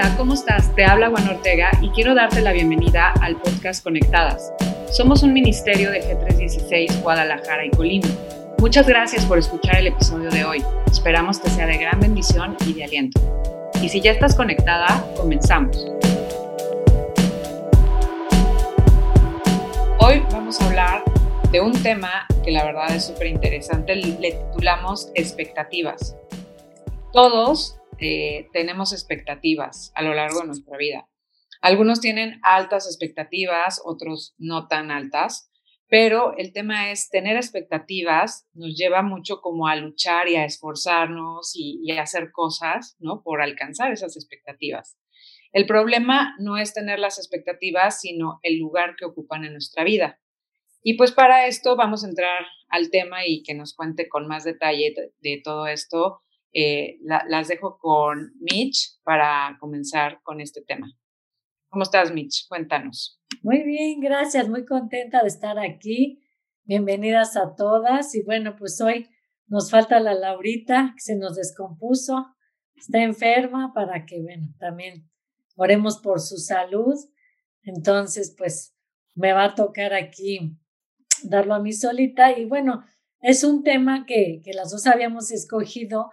Hola, ¿cómo estás? Te habla Juan Ortega y quiero darte la bienvenida al podcast Conectadas. Somos un ministerio de G316 Guadalajara y Colima. Muchas gracias por escuchar el episodio de hoy. Esperamos que sea de gran bendición y de aliento. Y si ya estás conectada, comenzamos. Hoy vamos a hablar de un tema que la verdad es súper interesante. Le titulamos expectativas. Todos eh, tenemos expectativas a lo largo de nuestra vida. Algunos tienen altas expectativas, otros no tan altas, pero el tema es tener expectativas nos lleva mucho como a luchar y a esforzarnos y, a hacer cosas, ¿no? Por alcanzar esas expectativas. El problema no es tener las expectativas, sino el lugar que ocupan en nuestra vida. Y pues para esto vamos a entrar al tema y que nos cuente con más detalle de todo esto eh, las dejo con Mitch para comenzar con este tema. ¿Cómo estás, Mitch? Cuéntanos. Muy bien, gracias. Muy contenta de estar aquí. Bienvenidas a todas. Y bueno, pues hoy nos falta la Laurita, que se nos descompuso. Está enferma para que, bueno, también oremos por su salud. Entonces, pues me va a tocar aquí darlo a mí solita. Y bueno, es un tema que, que las dos habíamos escogido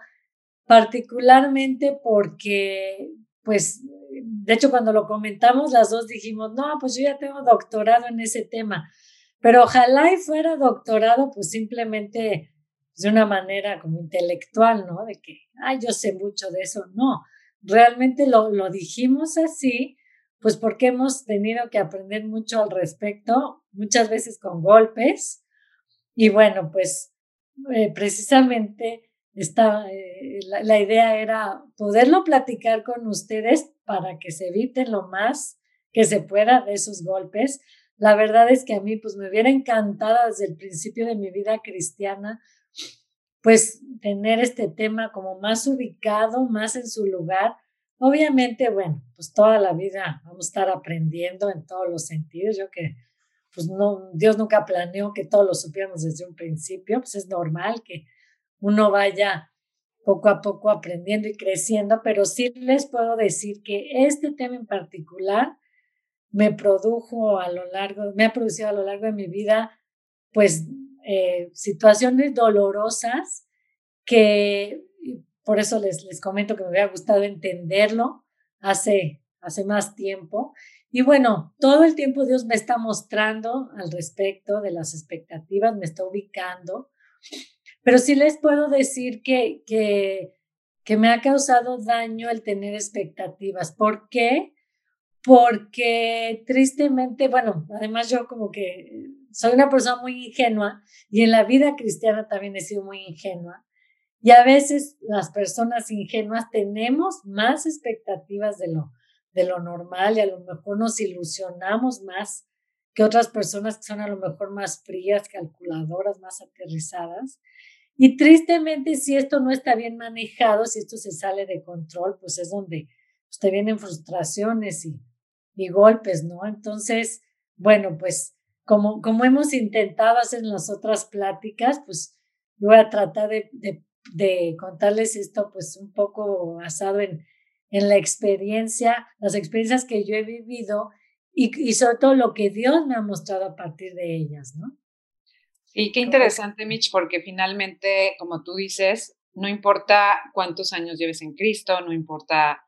particularmente porque, pues, de hecho, cuando lo comentamos, las dos dijimos, no, pues yo ya tengo doctorado en ese tema, pero ojalá y fuera doctorado, pues simplemente de una manera como intelectual, ¿no? De que, ay, yo sé mucho de eso. No, realmente lo, lo dijimos así, pues porque hemos tenido que aprender mucho al respecto, muchas veces con golpes. Y bueno, pues eh, precisamente esta, eh, la, idea era poderlo platicar con ustedes para que se eviten lo más que se pueda de esos golpes. La verdad es que a mí pues me hubiera encantado desde el principio de mi vida cristiana pues tener este tema como más ubicado, más en su lugar. Obviamente, bueno, pues toda la vida vamos a estar aprendiendo en todos los sentidos. Yo que pues no, Dios nunca planeó que todos lo supiéramos desde un principio, pues es normal que uno vaya poco a poco aprendiendo y creciendo, pero sí les puedo decir que este tema en particular me produjo a lo largo, me ha producido a lo largo de mi vida, pues, eh, situaciones dolorosas que por eso les, les comento que me hubiera gustado entenderlo hace, hace más tiempo. Y bueno, todo el tiempo Dios me está mostrando al respecto de las expectativas, me está ubicando. Pero sí les puedo decir que, que, que me ha causado daño el tener expectativas. ¿Por qué? Porque tristemente, bueno, además yo como que soy una persona muy ingenua y en la vida cristiana también he sido muy ingenua. Y a veces las personas ingenuas tenemos más expectativas de lo, de lo normal y a lo mejor nos ilusionamos más que otras personas que son a lo mejor más frías, calculadoras, más aterrizadas. Y tristemente, si esto no está bien manejado, si esto se sale de control, pues es donde pues, te vienen frustraciones y, y golpes, ¿no? Entonces, bueno, pues como, como hemos intentado hacer en las otras pláticas, pues yo voy a tratar de, de, de contarles esto pues un poco basado en, en la experiencia, las experiencias que yo he vivido y, y sobre todo lo que Dios me ha mostrado a partir de ellas, ¿no? Y qué interesante, Mitch, porque finalmente, como tú dices, no importa cuántos años lleves en Cristo, no importa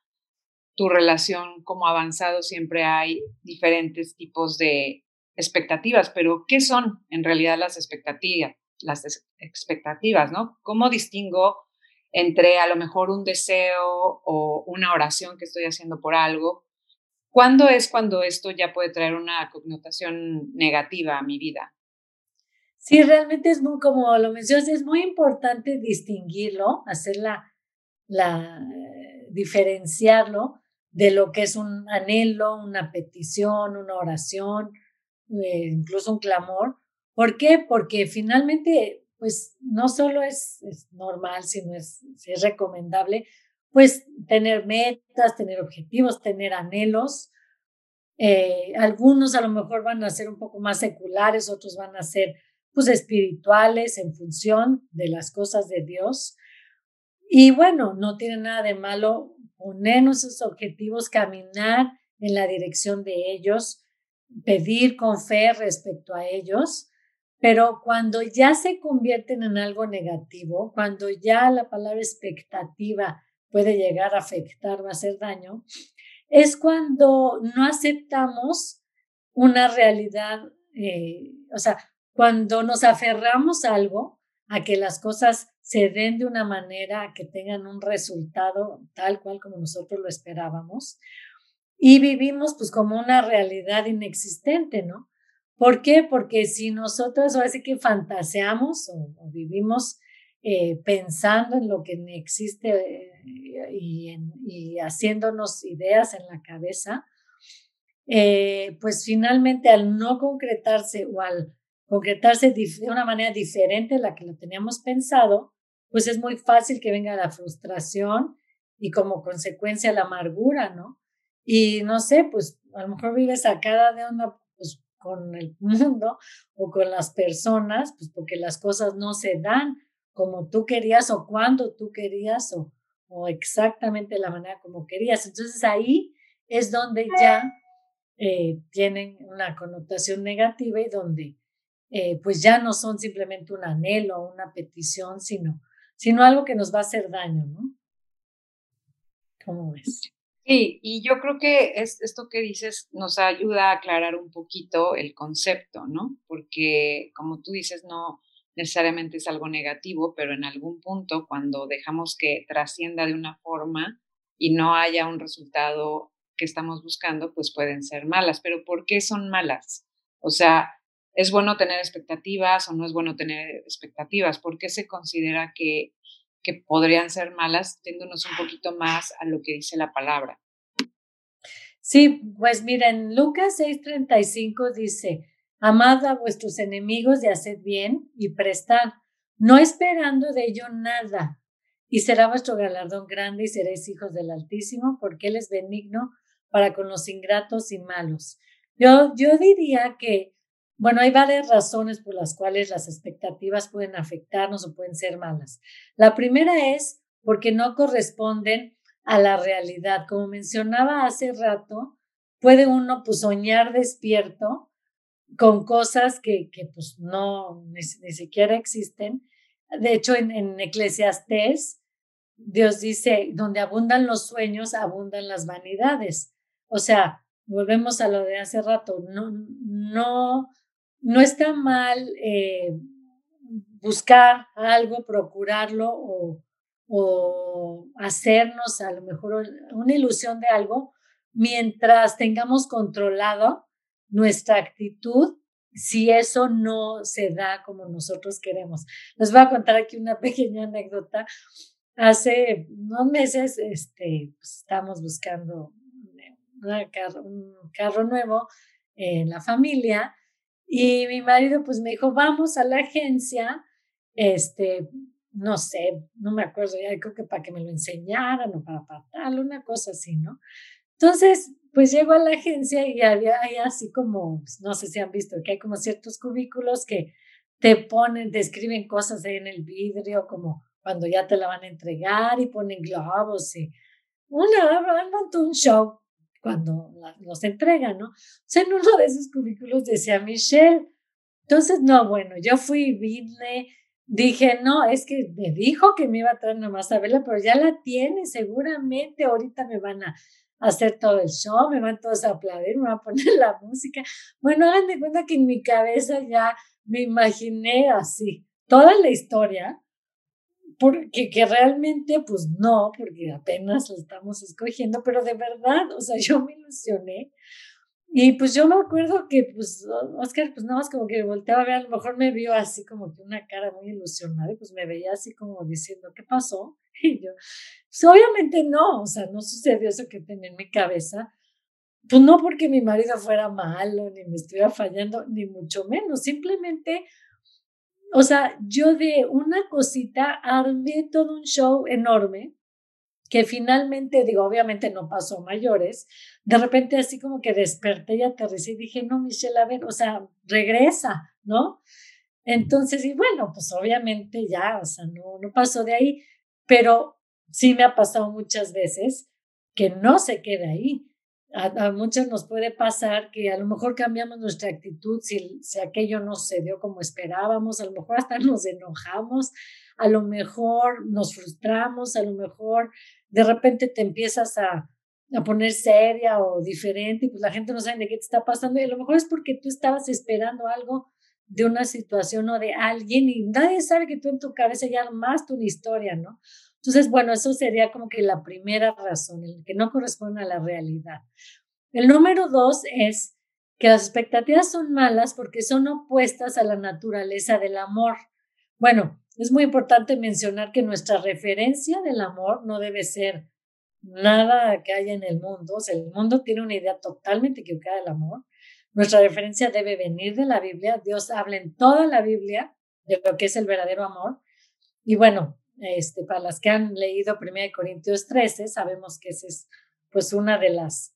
tu relación, cómo avanzado, siempre hay diferentes tipos de expectativas, pero ¿qué son en realidad las expectativas? Las expectativas, ¿no? ¿Cómo distingo entre a lo mejor un deseo o una oración que estoy haciendo por algo? ¿Cuándo es cuando esto ya puede traer una connotación negativa a mi vida? Sí, realmente es muy, como lo mencionas, es muy importante distinguirlo, hacerla, la, diferenciarlo de lo que es un anhelo, una petición, una oración, eh, incluso un clamor. ¿Por qué? Porque finalmente, pues no solo es, es normal, sino es, es recomendable, pues tener metas, tener objetivos, tener anhelos. Eh, algunos a lo mejor van a ser un poco más seculares, otros van a ser pues, espirituales en función de las cosas de Dios. Y bueno, no tiene nada de malo ponernos esos objetivos, caminar en la dirección de ellos, pedir con fe respecto a ellos, pero cuando ya se convierten en algo negativo, cuando ya la palabra expectativa puede llegar a afectar o hacer daño, es cuando no aceptamos una realidad, eh, o sea, cuando nos aferramos a algo, a que las cosas se den de una manera, a que tengan un resultado tal cual como nosotros lo esperábamos, y vivimos pues como una realidad inexistente, ¿no? ¿Por qué? Porque si nosotros ahora sí que fantaseamos o, vivimos eh, pensando en lo que existe eh, y, haciéndonos ideas en la cabeza, eh, pues finalmente al no concretarse o al concretarse de una manera diferente a la que lo teníamos pensado, pues es muy fácil que venga la frustración y como consecuencia la amargura, ¿no? Y no sé, pues a lo mejor vives sacada de onda pues, con el mundo o con las personas, pues porque las cosas no se dan como tú querías o cuando tú querías o, o exactamente la manera como querías. Entonces ahí es donde ya eh, tienen una connotación negativa y donde eh, pues ya no son simplemente un anhelo una petición, sino, sino algo que nos va a hacer daño, ¿no? ¿Cómo ves? Sí, y yo creo que es, esto que dices nos ayuda a aclarar un poquito el concepto, ¿no? Porque como tú dices, no necesariamente es algo negativo, pero en algún punto cuando dejamos que trascienda de una forma y no haya un resultado que estamos buscando, pues pueden ser malas. Pero ¿por qué son malas? O sea, ¿es bueno tener expectativas o no es bueno tener expectativas? ¿Por qué se considera que que podrían ser malas, tendiéndonos un poquito más a lo que dice la palabra. Sí, pues miren, Lucas 6:35 dice, amad a vuestros enemigos y haced bien y prestad, no esperando de ello nada, y será vuestro galardón grande y seréis hijos del Altísimo, porque Él es benigno para con los ingratos y malos. Yo, yo diría que bueno, hay varias razones por las cuales las expectativas pueden afectarnos o pueden ser malas. La primera es porque no corresponden a la realidad. Como mencionaba hace rato, puede uno pues soñar despierto con cosas que, que pues no ni, siquiera existen. De hecho, en, en Dios dice, donde abundan los sueños, abundan las vanidades. O sea, volvemos a lo de hace rato, no, no no está mal eh, buscar algo, procurarlo o, hacernos a lo mejor una ilusión de algo mientras tengamos controlado nuestra actitud si eso no se da como nosotros queremos. Les voy a contar aquí una pequeña anécdota. Hace unos meses este, pues, estamos buscando un carro nuevo en la familia y mi marido pues me dijo, vamos a la agencia, este, no sé, no me acuerdo, ya creo que para que me lo enseñaran o para tal, una cosa así, ¿no? Entonces, pues llego a la agencia y había hay así como, pues, no sé si han visto, que hay como ciertos cubículos que te ponen, te escriben cosas en el vidrio, como cuando ya te la van a entregar y ponen globos y una, montón un show cuando nos entregan, ¿no? O sea, en uno de esos cubículos decía Michelle. Entonces, no, bueno, yo fui, vine, dije, no, es que me dijo que me iba a traer nomás a verla, pero ya la tiene, seguramente ahorita me van a hacer todo el show, me van todos a aplaudir, me van a poner la música. Bueno, hagan de cuenta que en mi cabeza ya me imaginé así, toda la historia, porque que realmente pues no, porque apenas lo estamos escogiendo, pero de verdad, o sea, yo me ilusioné. Y pues yo me acuerdo que pues Oscar pues nada más como que volteaba a ver, a lo mejor me vio así como que una cara muy ilusionada y pues me veía así como diciendo, ¿qué pasó? Y yo, pues obviamente no, o sea, no sucedió eso que tenía en mi cabeza, pues no porque mi marido fuera malo, ni me estuviera fallando, ni mucho menos, simplemente o sea, yo de una cosita armé todo un show enorme que finalmente, digo, obviamente no pasó mayores, de repente así como que desperté y aterricé y dije, no, Michelle, a ver, o sea, regresa, ¿no? Entonces, y bueno, pues obviamente ya, o sea, no, no pasó de ahí, pero sí me ha pasado muchas veces que no se quede ahí. A, muchos nos puede pasar que a lo mejor cambiamos nuestra actitud si, si aquello no se dio como esperábamos, a lo mejor hasta nos enojamos, a lo mejor nos frustramos, a lo mejor de repente te empiezas a, a poner seria o diferente y pues la gente no sabe de qué te está pasando y a lo mejor es porque tú estabas esperando algo de una situación o de alguien y nadie sabe que tú en tu cabeza ya armaste una historia, ¿no? Entonces, bueno, eso sería como que la primera razón, el que no corresponde a la realidad. El número dos es que las expectativas son malas porque son opuestas a la naturaleza del amor. Bueno, es muy importante mencionar que nuestra referencia del amor no debe ser nada que haya en el mundo. O sea, el mundo tiene una idea totalmente equivocada del amor. Nuestra referencia debe venir de la Biblia. Dios habla en toda la Biblia de lo que es el verdadero amor. Y bueno, este, para las que han leído 1 Corintios 13, sabemos que esa es pues una de las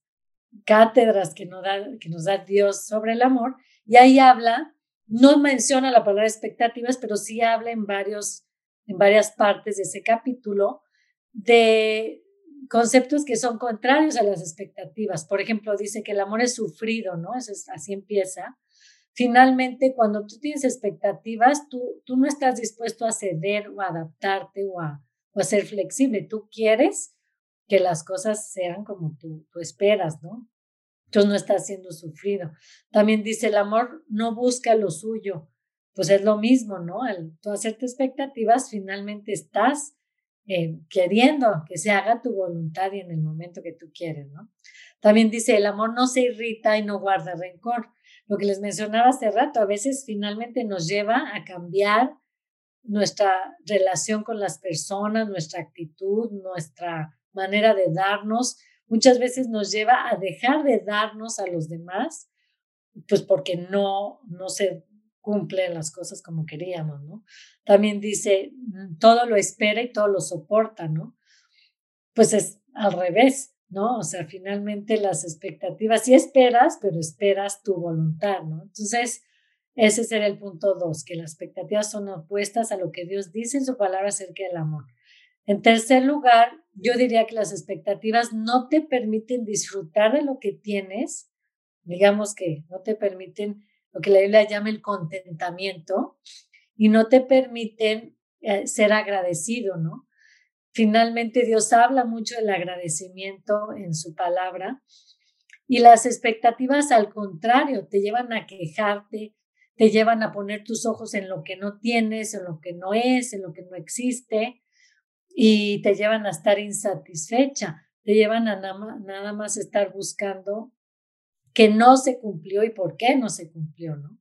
cátedras que nos, da, que nos da Dios sobre el amor. Y ahí habla, no menciona la palabra expectativas, pero sí habla en, varios, en varias partes de ese capítulo de conceptos que son contrarios a las expectativas. Por ejemplo, dice que el amor es sufrido, ¿no? así empieza. Finalmente, cuando tú tienes expectativas, tú, tú no estás dispuesto a ceder o a adaptarte o a, o ser flexible. Tú quieres que las cosas sean como tú, tú esperas, ¿no? Entonces no estás siendo sufrido. También dice, el amor no busca lo suyo. Pues es lo mismo, ¿no? Al tú hacerte expectativas, finalmente estás eh, queriendo que se haga tu voluntad y en el momento que tú quieres, ¿no? También dice, el amor no se irrita y no guarda rencor. Lo que les mencionaba hace rato, a veces finalmente nos lleva a cambiar nuestra relación con las personas, nuestra actitud, nuestra manera de darnos. Muchas veces nos lleva a dejar de darnos a los demás, pues porque no, no se cumplen las cosas como queríamos, ¿no? También dice, mm, todo lo espera y todo lo soporta, ¿no? Pues es al revés, ¿no? O sea, finalmente las expectativas, sí esperas, pero esperas tu voluntad, ¿no? Entonces, ese será el punto dos, que las expectativas son opuestas a lo que Dios dice en su palabra acerca del amor. En tercer lugar, yo diría que las expectativas no te permiten disfrutar de lo que tienes, digamos que no te permiten lo que la Biblia llama el contentamiento, y no te permiten eh, ser agradecido, ¿no? Finalmente Dios habla mucho del agradecimiento en su palabra y las expectativas al contrario te llevan a quejarte, te llevan a poner tus ojos en lo que no tienes, en lo que no es, en lo que no existe y te llevan a estar insatisfecha, te llevan a nada más estar buscando que no se cumplió y por qué no se cumplió, ¿no?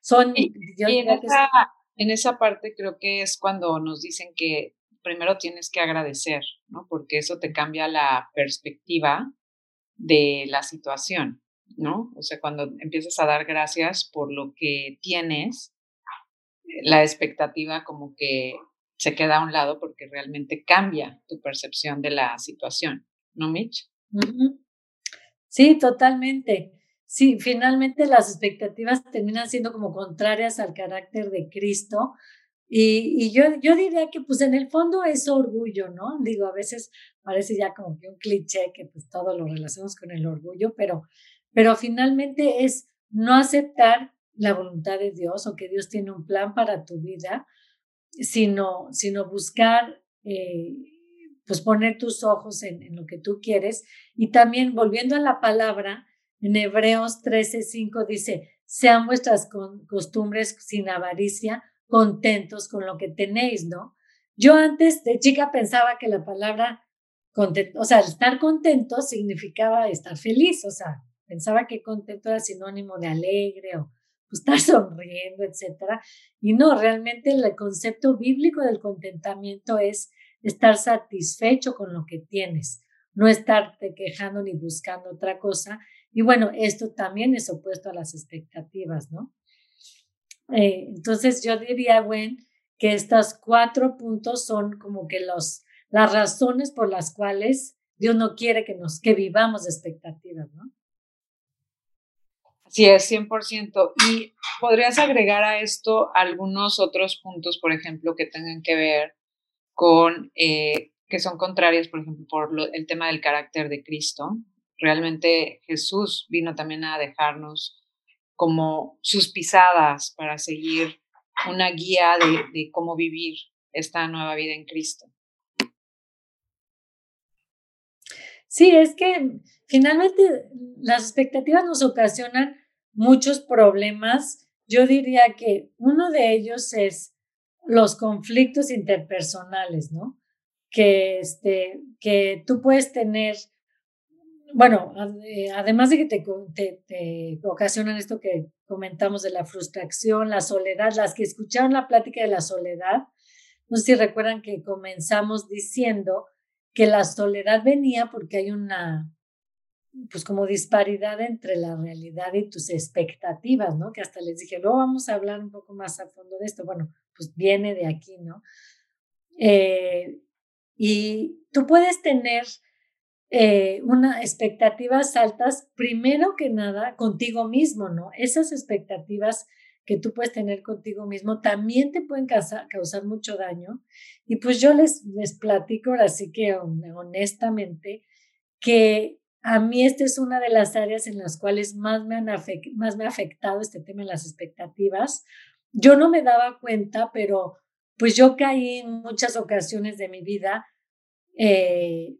Son, y, en, esa, en esa parte creo que es cuando nos dicen que primero tienes que agradecer, ¿no? Porque eso te cambia la perspectiva de la situación, ¿no? O sea, cuando empiezas a dar gracias por lo que tienes, la expectativa como que se queda a un lado porque realmente cambia tu percepción de la situación, ¿no, Mitch? Sí, totalmente. Sí, finalmente las expectativas terminan siendo como contrarias al carácter de Cristo. Y, yo, yo diría que pues en el fondo es orgullo, ¿no? Digo, a veces parece ya como que un cliché que pues todo lo relacionamos con el orgullo, pero, pero finalmente es no aceptar la voluntad de Dios o que Dios tiene un plan para tu vida, sino, sino buscar eh, pues poner tus ojos en, lo que tú quieres. Y también volviendo a la palabra, en Hebreos 13:5 dice, sean vuestras costumbres sin avaricia, contentos con lo que tenéis, ¿no? Yo antes de chica pensaba que la palabra contento, o sea, estar contento significaba estar feliz, o sea, pensaba que contento era sinónimo de alegre o pues, estar sonriendo, etcétera. Y no, realmente el concepto bíblico del contentamiento es estar satisfecho con lo que tienes, no estarte quejando ni buscando otra cosa. Y bueno, esto también es opuesto a las expectativas, ¿no? Eh, entonces yo diría, Gwen, que estos cuatro puntos son como que los, las razones por las cuales Dios no quiere que nos que vivamos expectativas, ¿no? Así es, 100%. Y podrías agregar a esto algunos otros puntos, por ejemplo, que tengan que ver con eh, que son contrarias, por ejemplo, por el tema del carácter de Cristo. Realmente Jesús vino también a dejarnos como sus pisadas para seguir una guía de, cómo vivir esta nueva vida en Cristo. Sí, es que finalmente las expectativas nos ocasionan muchos problemas. Yo diría que uno de ellos es los conflictos interpersonales, ¿no? Que, este, que tú puedes tener, bueno, eh, además de que te, ocasionan esto que comentamos de la frustración, la soledad, las que escucharon la plática de la soledad, no sé si recuerdan que comenzamos diciendo que la soledad venía porque hay una, pues como disparidad entre la realidad y tus expectativas, ¿no? Que hasta les dije, luego vamos a hablar un poco más a fondo de esto. Bueno, pues viene de aquí, ¿no? Eh, y tú puedes tener eh, unas expectativas altas, primero que nada, contigo mismo, ¿no? Esas expectativas que tú puedes tener contigo mismo también te pueden causar, causar mucho daño. Y pues yo les, les platico ahora sí que honestamente que a mí esta es una de las áreas en las cuales más me, han más me ha afectado este tema de las expectativas, yo no me daba cuenta, pero pues yo caí en muchas ocasiones de mi vida, eh,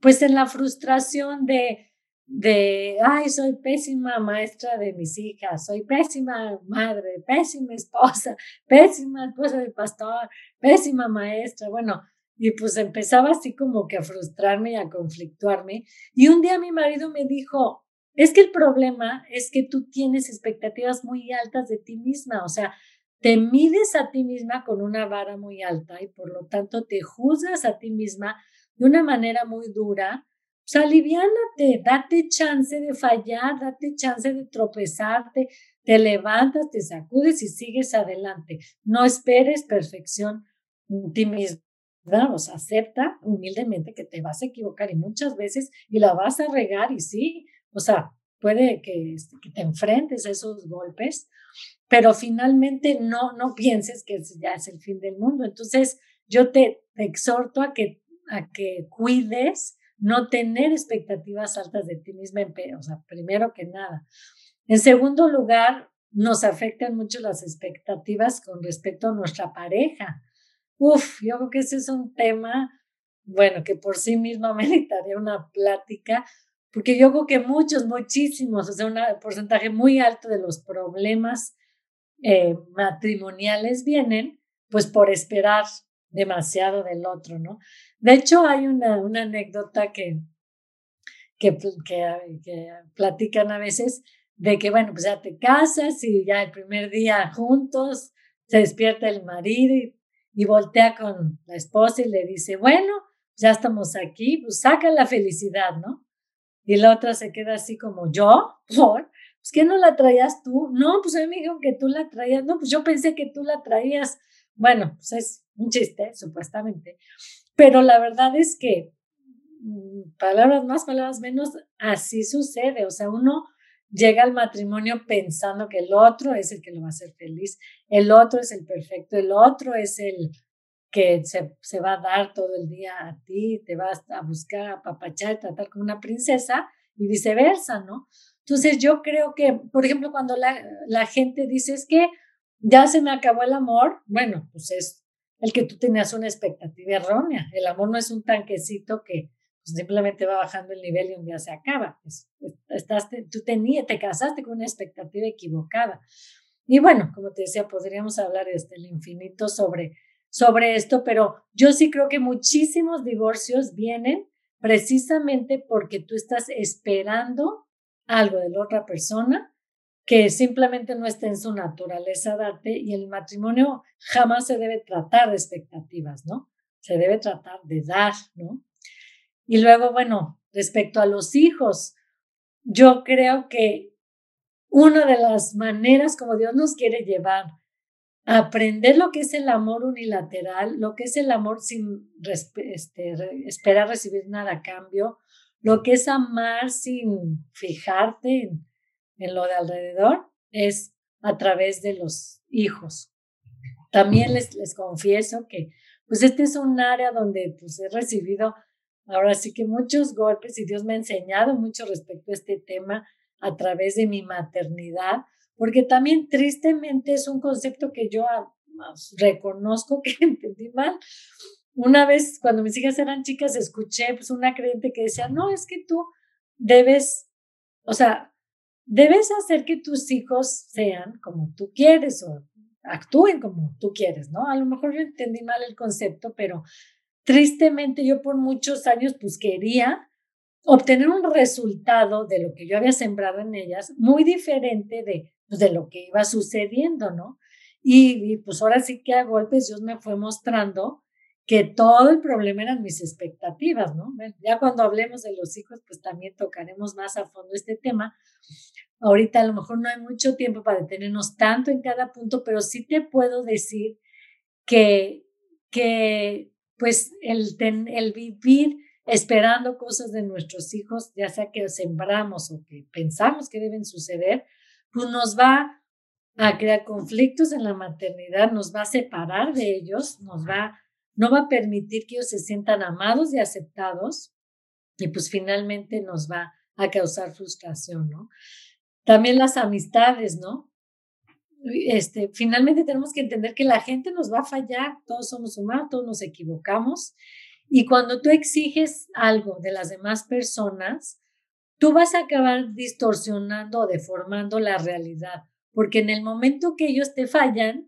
pues en la frustración de, de, ay, soy pésima maestra de mis hijas, soy pésima madre, pésima esposa, pésima esposa del pastor, pésima maestra, bueno, y pues empezaba así como que a frustrarme y a conflictuarme. Y un día mi marido me dijo, es que el problema es que tú tienes expectativas muy altas de ti misma, o sea, te mides a ti misma con una vara muy alta y por lo tanto te juzgas a ti misma de una manera muy dura. Sea, aliviánate, date chance de fallar, date chance de tropezarte, te levantas, te sacudes y sigues adelante. No esperes perfección en ti misma. O sea, acepta humildemente que te vas a equivocar y muchas veces y la vas a regar y sí, o sea, puede que, este, te enfrentes a esos golpes, pero finalmente no, no pienses que ya es el fin del mundo. Entonces, yo te, exhorto a que, a que cuides no tener expectativas altas de ti misma, o sea, primero que nada. En segundo lugar, nos afectan mucho las expectativas con respecto a nuestra pareja. Uf, yo creo que ese es un tema, bueno, que por sí mismo meritaría una plática, porque yo creo que muchos, muchísimos, o sea, un porcentaje muy alto de los problemas eh, matrimoniales vienen pues por esperar demasiado del otro, ¿no? De hecho, hay una, una anécdota que, que, que, platican a veces de que, bueno, pues ya te casas y ya el primer día juntos se despierta el marido y, y voltea con la esposa y le dice, bueno, ya estamos aquí, pues saca la felicidad, ¿no? Y la otra se queda así como yo, por, pues que no la traías tú. No, pues a mí me dijeron que tú la traías. No, pues yo pensé que tú la traías. Bueno, pues es un chiste, supuestamente. Pero la verdad es que, mm, palabras más, palabras menos, así sucede. O sea, uno llega al matrimonio pensando que el otro es el que lo va a hacer feliz, el otro es el perfecto, el otro es el que se, se, va a dar todo el día a ti, te vas a buscar, a papachar, tratar como una princesa y viceversa, ¿no? Entonces yo creo que, por ejemplo, cuando la, la gente dice es que ya se me acabó el amor, bueno, pues es el que tú tenías una expectativa errónea. El amor no es un tanquecito que pues, simplemente va bajando el nivel y un día se acaba. estás, tú tenías, te casaste con una expectativa equivocada. Y bueno, como te decía, podríamos hablar desde el infinito sobre sobre esto, pero yo sí creo que muchísimos divorcios vienen precisamente porque tú estás esperando algo de la otra persona que simplemente no está en su naturaleza darte y el matrimonio jamás se debe tratar de expectativas, ¿no? Se debe tratar de dar, ¿no? Y luego, bueno, respecto a los hijos, yo creo que una de las maneras como Dios nos quiere llevar aprender lo que es el amor unilateral, lo que es el amor sin este, esperar recibir nada a cambio, lo que es amar sin fijarte en, lo de alrededor, es a través de los hijos. También les, les confieso que pues este es un área donde pues he recibido ahora sí que muchos golpes y Dios me ha enseñado mucho respecto a este tema a través de mi maternidad, porque también tristemente es un concepto que yo reconozco que entendí mal. Una vez cuando mis hijas eran chicas escuché pues una creyente que decía, no, es que tú debes, o sea, debes hacer que tus hijos sean como tú quieres o actúen como tú quieres, ¿no? A lo mejor yo entendí mal el concepto, pero tristemente yo por muchos años pues quería obtener un resultado de lo que yo había sembrado en ellas muy diferente de, pues, de lo que iba sucediendo, ¿no? Y, y, pues ahora sí que a golpes Dios me fue mostrando que todo el problema eran mis expectativas, ¿no? Ya cuando hablemos de los hijos, pues también tocaremos más a fondo este tema. Ahorita a lo mejor no hay mucho tiempo para detenernos tanto en cada punto, pero sí te puedo decir que, que pues el, el vivir esperando cosas de nuestros hijos, ya sea que sembramos o que pensamos que deben suceder, pues nos va a crear conflictos en la maternidad, nos va a separar de ellos, nos va, no va a permitir que ellos se sientan amados y aceptados y pues finalmente nos va a causar frustración, ¿no? También las amistades, ¿no? Este, finalmente tenemos que entender que la gente nos va a fallar, todos somos humanos, todos nos equivocamos y cuando tú exiges algo de las demás personas, tú vas a acabar distorsionando o deformando la realidad, porque en el momento que ellos te fallan,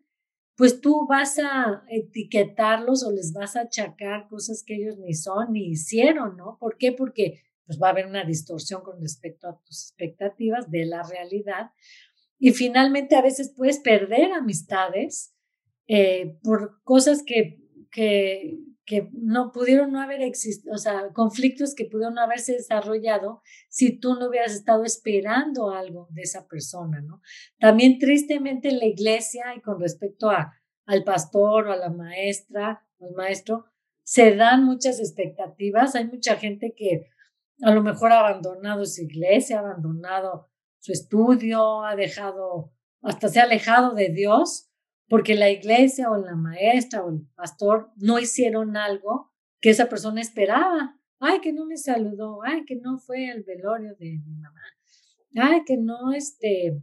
pues tú vas a etiquetarlos o les vas a achacar cosas que ellos ni son ni hicieron, ¿no? ¿Por qué? Porque pues va a haber una distorsión con respecto a tus expectativas de la realidad. Y finalmente a veces puedes perder amistades eh, por cosas que, que, que no pudieron no haber existido, o sea, conflictos que pudieron no haberse desarrollado si tú no hubieras estado esperando algo de esa persona, ¿no? También tristemente en la iglesia y con respecto a, al pastor o a la maestra al maestro, se dan muchas expectativas. Hay mucha gente que a lo mejor ha abandonado su iglesia, ha abandonado su estudio, ha dejado, hasta se ha alejado de Dios porque la iglesia o la maestra o el pastor no hicieron algo que esa persona esperaba. Ay, que no me saludó, ay, que no fue al velorio de mi mamá, ay, que no, este,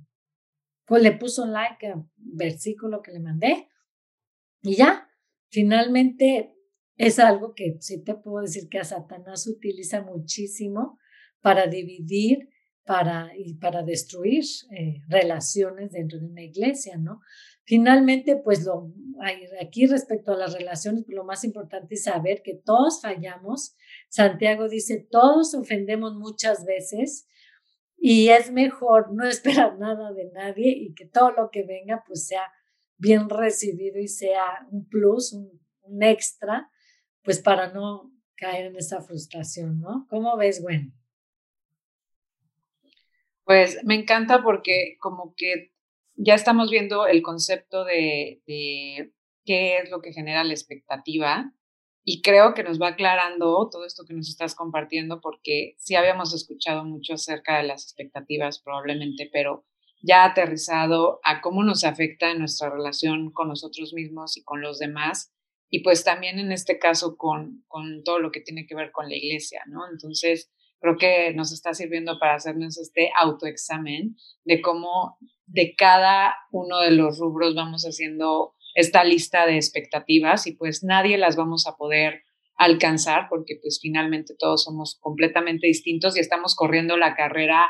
pues le puso like al versículo que le mandé. Y ya, finalmente es algo que sí te puedo decir que a Satanás utiliza muchísimo para dividir para, y para destruir eh, relaciones dentro de una iglesia, ¿no? Finalmente, pues lo, aquí respecto a las relaciones, lo más importante es saber que todos fallamos. Santiago dice, todos ofendemos muchas veces y es mejor no esperar nada de nadie y que todo lo que venga pues sea bien recibido y sea un plus, un, un extra, pues para no caer en esa frustración, ¿no? ¿Cómo ves, Gwen? Pues me encanta porque como que ya estamos viendo el concepto de, qué es lo que genera la expectativa y creo que nos va aclarando todo esto que nos estás compartiendo porque sí habíamos escuchado mucho acerca de las expectativas probablemente, pero ya aterrizado a cómo nos afecta en nuestra relación con nosotros mismos y con los demás y pues también en este caso con, con todo lo que tiene que ver con la iglesia, ¿no? Entonces, creo que nos está sirviendo para hacernos este autoexamen de cómo de cada uno de los rubros vamos haciendo esta lista de expectativas y pues nadie las vamos a poder alcanzar porque pues finalmente todos somos completamente distintos y estamos corriendo la carrera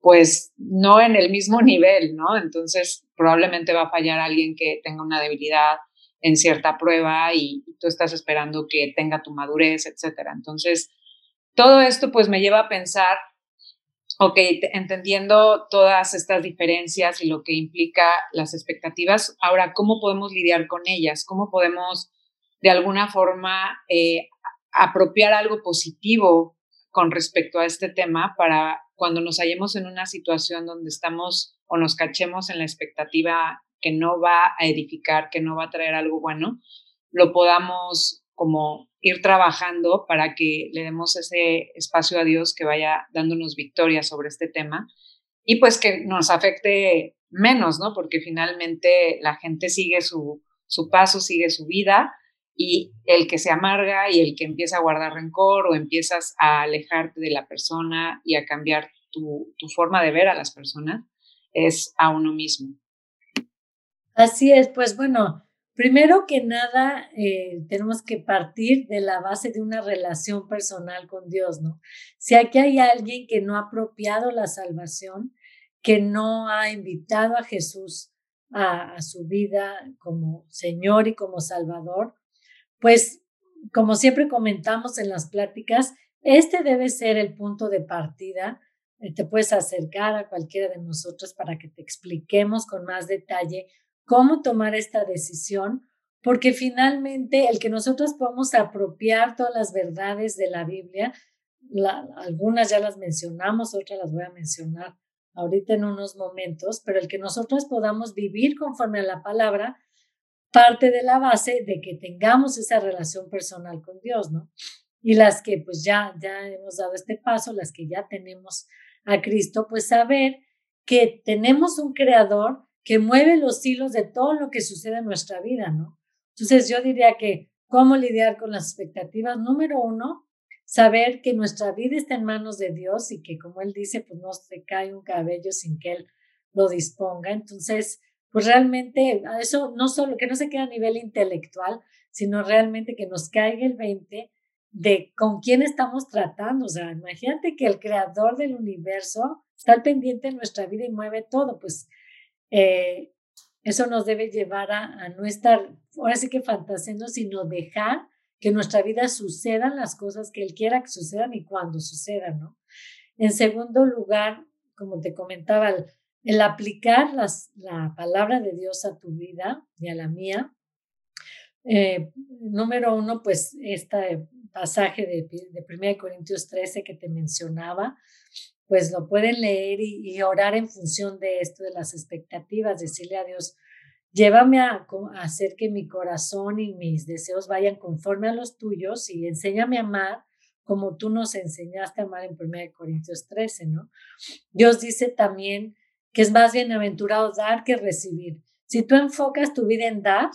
pues no en el mismo nivel, ¿no? Entonces probablemente va a fallar alguien que tenga una debilidad en cierta prueba y, tú estás esperando que tenga tu madurez, etcétera. Entonces, todo esto pues me lleva a pensar, ok, entendiendo todas estas diferencias y lo que implica las expectativas, ahora, ¿cómo podemos lidiar con ellas? ¿Cómo podemos de alguna forma eh, apropiar algo positivo con respecto a este tema para cuando nos hallemos en una situación donde estamos o nos cachemos en la expectativa que no va a edificar, que no va a traer algo bueno, lo podamos como ir trabajando para que le demos ese espacio a Dios que vaya dándonos victoria sobre este tema y pues que nos afecte menos, ¿no? Porque finalmente la gente sigue su, su paso, sigue su vida y el que se amarga y el que empieza a guardar rencor o empiezas a alejarte de la persona y a cambiar tu, forma de ver a las personas es a uno mismo. Así es, pues bueno, primero que nada eh, tenemos que partir de la base de una relación personal con Dios, ¿no? Si aquí hay alguien que no ha apropiado la salvación, que no ha invitado a Jesús a su vida como Señor y como Salvador, pues como siempre comentamos en las pláticas, este debe ser el punto de partida. Te puedes acercar a cualquiera de nosotros para que te expliquemos con más detalle cómo tomar esta decisión, porque finalmente el que nosotros podamos apropiar todas las verdades de la Biblia, algunas ya las mencionamos, otras las voy a mencionar ahorita en unos momentos, pero el que nosotros podamos vivir conforme a la palabra, parte de la base de que tengamos esa relación personal con Dios, ¿no? Y las que pues ya, ya hemos dado este paso, las que ya tenemos a Cristo, pues saber que tenemos un creador que mueve los hilos de todo lo que sucede en nuestra vida, ¿no? Entonces yo diría que cómo lidiar con las expectativas. Número uno, saber que nuestra vida está en manos de Dios y que como Él dice, pues no se cae un cabello sin que Él lo disponga. Entonces, pues realmente eso no solo que no se quede a nivel intelectual, sino realmente que nos caiga el 20 de con quién estamos tratando. O sea, imagínate que el creador del universo está al pendiente de nuestra vida y mueve todo, pues eh, eso nos debe llevar a, no estar, ahora sí que fantaseando, sino dejar que en nuestra vida sucedan las cosas que Él quiera que sucedan y cuando sucedan, ¿no? En segundo lugar, como te comentaba, el aplicar la palabra de Dios a tu vida y a la mía. Eh, número uno, pues este pasaje de, de 1 Corintios 13 que te mencionaba, pues lo pueden leer y, orar en función de esto, de las expectativas, decirle a Dios, llévame a, a, hacer que mi corazón y mis deseos vayan conforme a los tuyos y enséñame a amar como tú nos enseñaste a amar en 1 Corintios 13, ¿no? Dios dice también que es más bienaventurado dar que recibir. Si tú enfocas tu vida en dar,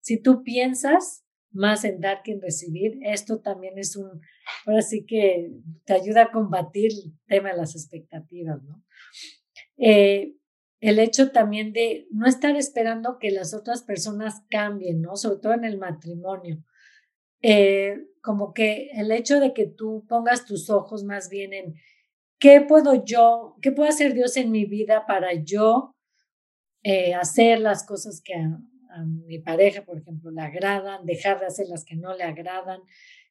si tú piensas más en dar que en recibir, esto también es un, ahora sí que te ayuda a combatir el tema de las expectativas, ¿no? Eh, el hecho también de no estar esperando que las otras personas cambien, ¿no? Sobre todo en el matrimonio. Eh, como que el hecho de que tú pongas tus ojos más bien en ¿qué puedo yo, qué puede hacer Dios en mi vida para yo eh, hacer las cosas que a, mi pareja, por ejemplo, le agradan, dejar de hacer las que no le agradan?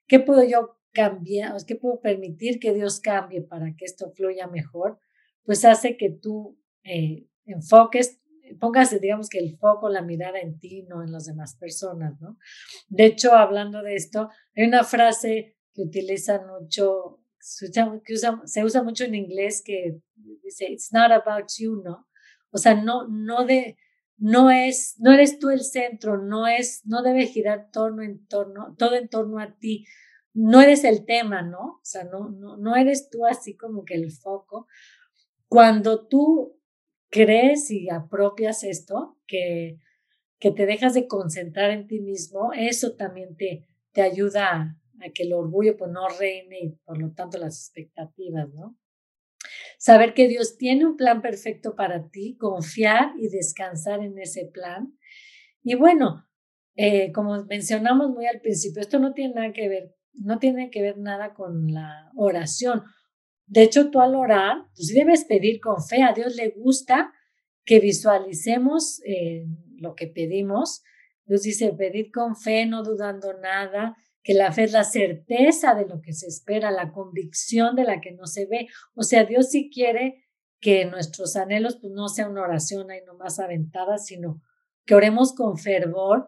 ¿Qué puedo yo cambiar? ¿Qué puedo permitir que Dios cambie para que esto fluya mejor? Pues hace que tú eh, enfoques, pongas, digamos que el foco, la mirada en ti, no en las demás personas, ¿no? De hecho, hablando de esto, hay una frase que utilizan mucho que se usa mucho en inglés que dice, it's not about you, ¿no? O sea, no, no de, no es, no eres tú el centro, no es, no debe girar torno en torno, todo en torno a ti. No eres el tema, ¿no? O sea, no, no, no eres tú así como que el foco. Cuando tú crees y apropias esto, que, que te dejas de concentrar en ti mismo, eso también te, te ayuda a, que el orgullo pues no reine y por lo tanto las expectativas, ¿no? Saber que Dios tiene un plan perfecto para ti, confiar y descansar en ese plan. Y bueno, eh, como mencionamos muy al principio, esto no tiene nada que ver, no tiene que ver nada con la oración. De hecho, tú al orar, pues debes pedir con fe. A Dios le gusta que visualicemos eh, lo que pedimos. Dios dice, pedir con fe, no dudando nada, que la fe es la certeza de lo que se espera, la convicción de la que no se ve. O sea, Dios sí quiere que nuestros anhelos pues, no sea una oración ahí nomás aventada, sino que oremos con fervor,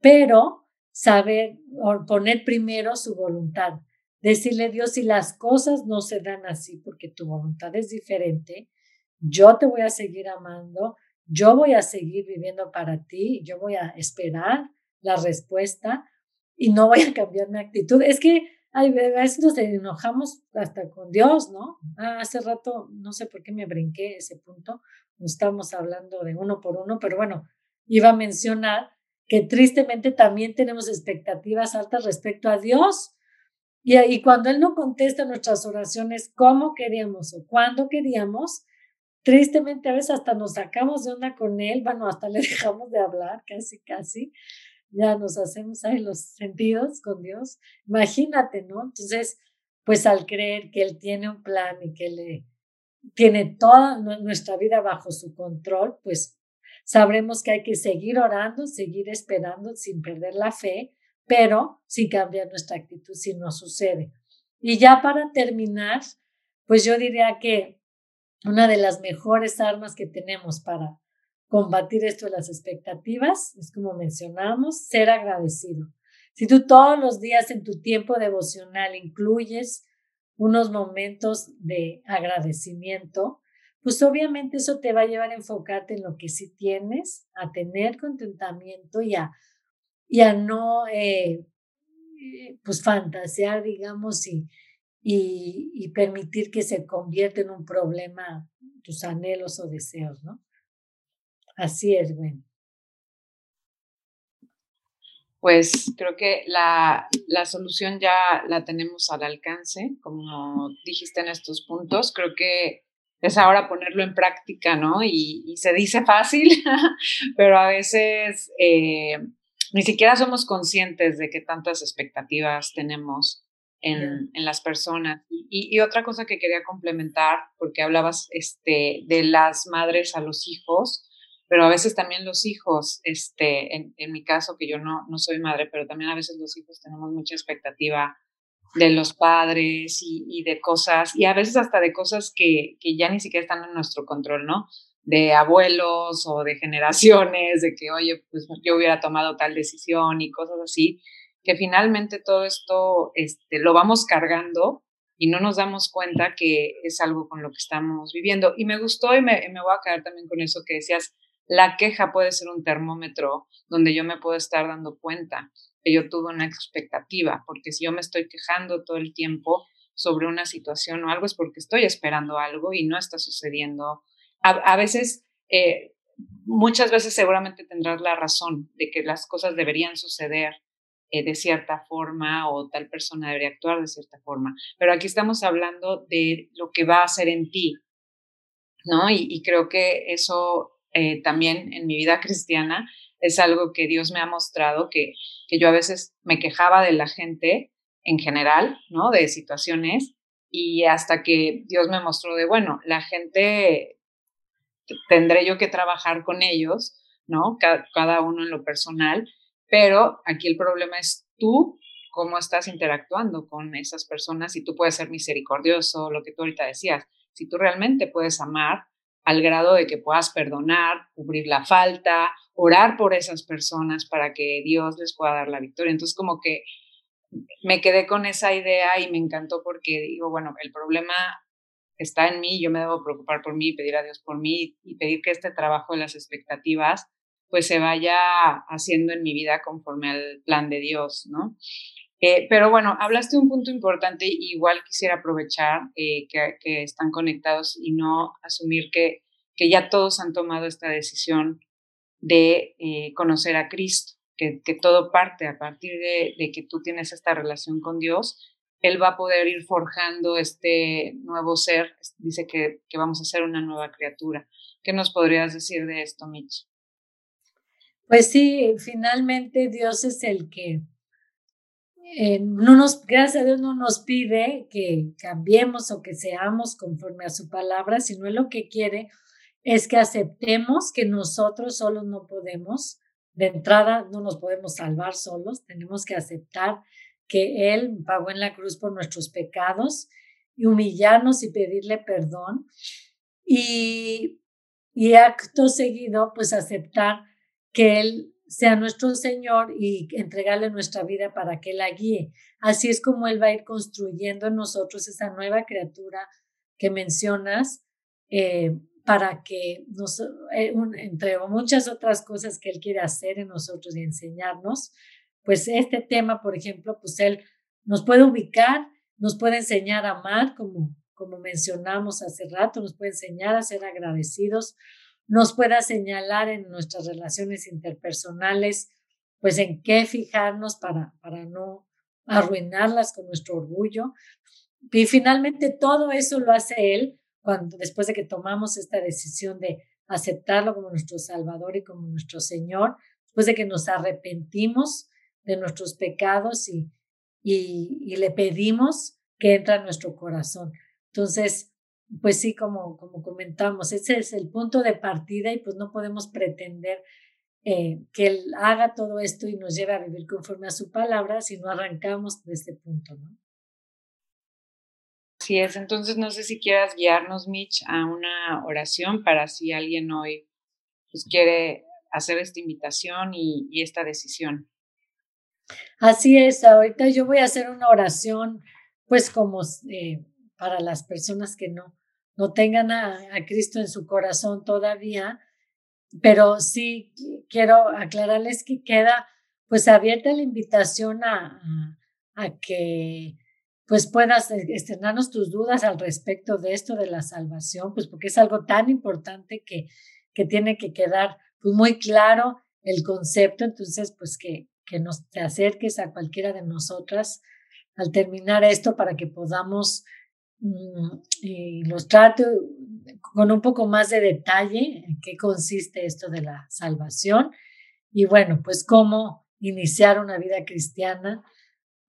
pero saber poner primero su voluntad. Decirle, Dios, si las cosas no se dan así porque tu voluntad es diferente, yo te voy a seguir amando, yo voy a seguir viviendo para ti, yo voy a esperar la respuesta, y no voy a cambiar mi actitud. Es que a veces nos enojamos hasta con Dios, ¿no? Ah, hace rato, no sé por qué me brinqué ese punto, no estamos hablando de uno por uno, pero bueno, iba a mencionar que tristemente también tenemos expectativas altas respecto a Dios. Y, y cuando Él no contesta nuestras oraciones como queríamos o cuando queríamos, tristemente a veces hasta nos sacamos de onda con Él, bueno, hasta le dejamos de hablar, casi, casi, ya nos hacemos ahí los sentidos con Dios. Imagínate, ¿no? Entonces, pues al creer que Él tiene un plan y que le tiene toda nuestra vida bajo su control, pues sabremos que hay que seguir orando, seguir esperando sin perder la fe, pero sin cambiar nuestra actitud si no sucede. Y ya para terminar, pues yo diría que una de las mejores armas que tenemos para combatir esto de las expectativas es como mencionamos, ser agradecido. Si tú todos los días en tu tiempo devocional incluyes unos momentos de agradecimiento, pues obviamente eso te va a llevar a enfocarte en lo que sí tienes, a tener contentamiento y a, y a no, eh, pues fantasear, digamos, y, y, y, permitir que se convierta en un problema tus anhelos o deseos, ¿no? Así es, bueno pues creo que la, la, solución ya la tenemos al alcance, como dijiste en estos puntos. Creo que es ahora ponerlo en práctica, ¿no? Y, se dice fácil, pero a veces eh, ni siquiera somos conscientes de que tantas expectativas tenemos en, en las personas. Y, y, otra cosa que quería complementar, porque hablabas este, de las madres a los hijos, pero a veces también los hijos, este, en, en mi caso, que yo no, no soy madre, pero también a veces los hijos tenemos mucha expectativa de los padres y, y de cosas, y a veces hasta de cosas que, que ya ni siquiera están en nuestro control, ¿no? De abuelos o de generaciones, de que, oye, pues yo hubiera tomado tal decisión y cosas así, que finalmente todo esto este, lo vamos cargando y no nos damos cuenta que es algo con lo que estamos viviendo. Y me gustó y me, me voy a quedar también con eso que decías, la queja puede ser un termómetro donde yo me puedo estar dando cuenta que yo tuve una expectativa, porque si yo me estoy quejando todo el tiempo sobre una situación o algo es porque estoy esperando algo y no está sucediendo. A, veces, eh, muchas veces seguramente tendrás la razón de que las cosas deberían suceder eh, de cierta forma o tal persona debería actuar de cierta forma, pero aquí estamos hablando de lo que va a hacer en ti, ¿no? y creo que eso eh, también en mi vida cristiana es algo que Dios me ha mostrado, que, que yo a veces me quejaba de la gente en general, ¿no? De situaciones, y hasta que Dios me mostró de, bueno, la gente tendré yo que trabajar con ellos, ¿no? Cada, cada uno en lo personal, pero aquí el problema es tú cómo estás interactuando con esas personas, si tú puedes ser misericordioso, lo que tú ahorita decías, si tú realmente puedes amar al grado de que puedas perdonar, cubrir la falta, orar por esas personas para que Dios les pueda dar la victoria. Entonces, como que me quedé con esa idea y me encantó porque digo, bueno, el problema está en mí, yo me debo preocupar por mí, pedir a Dios por mí y pedir que este trabajo de las expectativas pues se vaya haciendo en mi vida conforme al plan de Dios, ¿no? Eh, pero bueno, hablaste de un punto importante, igual quisiera aprovechar eh, que, están conectados y no asumir que, que ya todos han tomado esta decisión de eh, conocer a Cristo, que, que, todo parte a partir de, de, que tú tienes esta relación con Dios, Él va a poder ir forjando este nuevo ser, dice que, vamos a ser una nueva criatura. ¿Qué nos podrías decir de esto, Mitch? Pues sí, finalmente Dios es el que eh, no nos, gracias a Dios no nos pide que cambiemos o que seamos conforme a su palabra, sino lo que quiere es que aceptemos que nosotros solos no podemos, de entrada no nos podemos salvar solos, tenemos que aceptar que Él pagó en la cruz por nuestros pecados y humillarnos y pedirle perdón y, y acto seguido pues aceptar que Él sea nuestro Señor y entregarle nuestra vida para que la guíe. Así es como Él va a ir construyendo en nosotros esa nueva criatura que mencionas, eh, para que nos, eh, entre muchas otras cosas que Él quiere hacer en nosotros y enseñarnos, pues este tema, por ejemplo, pues Él nos puede ubicar, nos puede enseñar a amar, como, como mencionamos hace rato, nos puede enseñar a ser agradecidos, nos pueda señalar en nuestras relaciones interpersonales pues en qué fijarnos para, para no arruinarlas con nuestro orgullo. Y finalmente todo eso lo hace Él cuando después de que tomamos esta decisión de aceptarlo como nuestro Salvador y como nuestro Señor, después de que nos arrepentimos de nuestros pecados y, y, le pedimos que entre a nuestro corazón. Entonces, pues sí, como, como comentamos, ese es el punto de partida y pues no podemos pretender eh, que Él haga todo esto y nos lleve a vivir conforme a su palabra si no arrancamos de este punto, ¿no? Así es, entonces no sé si quieras guiarnos, Mitch, a una oración para si alguien hoy pues, quiere hacer esta invitación y, y esta decisión. Así es, ahorita yo voy a hacer una oración, pues como eh, para las personas que no, no tengan a, Cristo en su corazón todavía, pero sí quiero aclararles que queda pues abierta la invitación a, a, que pues puedas externarnos tus dudas al respecto de esto de la salvación, pues porque es algo tan importante que, que tiene que quedar pues muy claro el concepto, entonces pues que, que nos te acerques a cualquiera de nosotras al terminar esto para que podamos mm, ilustrarte con un poco más de detalle en qué consiste esto de la salvación y bueno, pues cómo iniciar una vida cristiana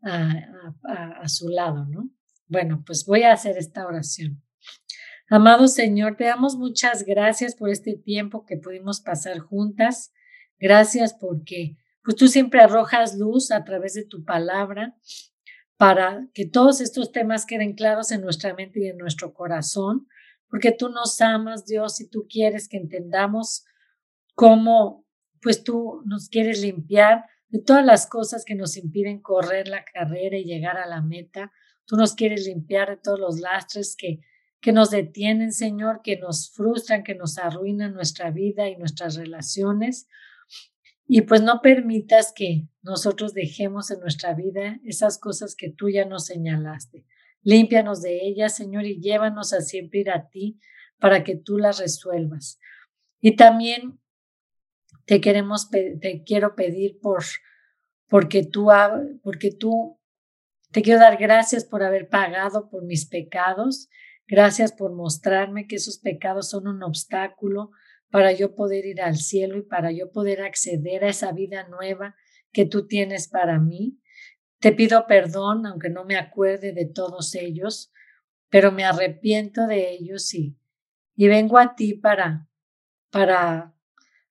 a, su lado, ¿no? Bueno, pues voy a hacer esta oración. Amado Señor, te damos muchas gracias por este tiempo que pudimos pasar juntas. Gracias porque pues tú siempre arrojas luz a través de tu palabra para que todos estos temas queden claros en nuestra mente y en nuestro corazón, porque tú nos amas, Dios, y tú quieres que entendamos cómo, pues tú nos quieres limpiar de todas las cosas que nos impiden correr la carrera y llegar a la meta. Tú nos quieres limpiar de todos los lastres que, que nos detienen, Señor, que nos frustran, que nos arruinan nuestra vida y nuestras relaciones. Y pues no permitas que nosotros dejemos en nuestra vida esas cosas que tú ya nos señalaste. Límpianos de ellas, Señor, y llévanos a siempre ir a ti para que tú las resuelvas. Y también te queremos, te quiero pedir por, porque tú, porque tú, te quiero dar gracias por haber pagado por mis pecados. Gracias por mostrarme que esos pecados son un obstáculo para yo poder ir al cielo y para yo poder acceder a esa vida nueva que tú tienes para mí. Te pido perdón, aunque no me acuerde de todos ellos, pero me arrepiento de ellos y, y vengo a ti para, para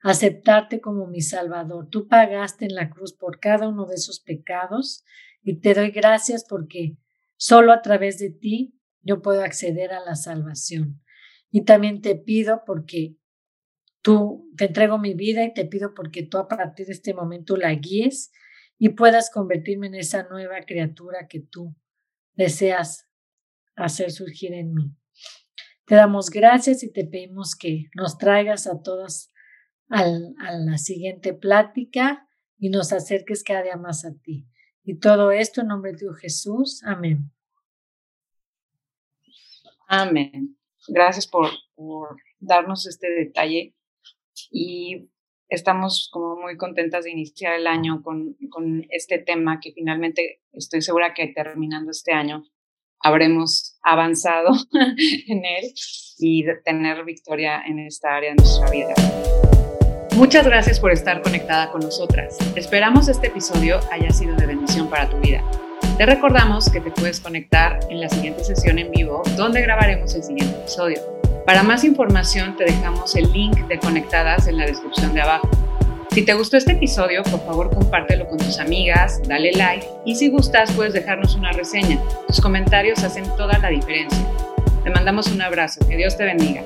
aceptarte como mi Salvador. Tú pagaste en la cruz por cada uno de esos pecados y te doy gracias porque solo a través de ti yo puedo acceder a la salvación. Y también te pido porque Tú te entrego mi vida y te pido porque tú a partir de este momento la guíes y puedas convertirme en esa nueva criatura que tú deseas hacer surgir en mí. Te damos gracias y te pedimos que nos traigas a todas a la siguiente plática y nos acerques cada día más a ti. Y todo esto en nombre de Dios Jesús. Amén. Amén. Gracias por, por darnos este detalle y estamos como muy contentas de iniciar el año con, con este tema que finalmente estoy segura que terminando este año habremos avanzado en él y tener victoria en esta área de nuestra vida. Muchas gracias por estar conectada con nosotras. Esperamos este episodio haya sido de bendición para tu vida. Te recordamos que te puedes conectar en la siguiente sesión en vivo donde grabaremos el siguiente episodio. Para más información te dejamos el link de Conectadas en la descripción de abajo. Si te gustó este episodio, por favor compártelo con tus amigas, dale like y si gustas puedes dejarnos una reseña. Tus comentarios hacen toda la diferencia. Te mandamos un abrazo, que Dios te bendiga.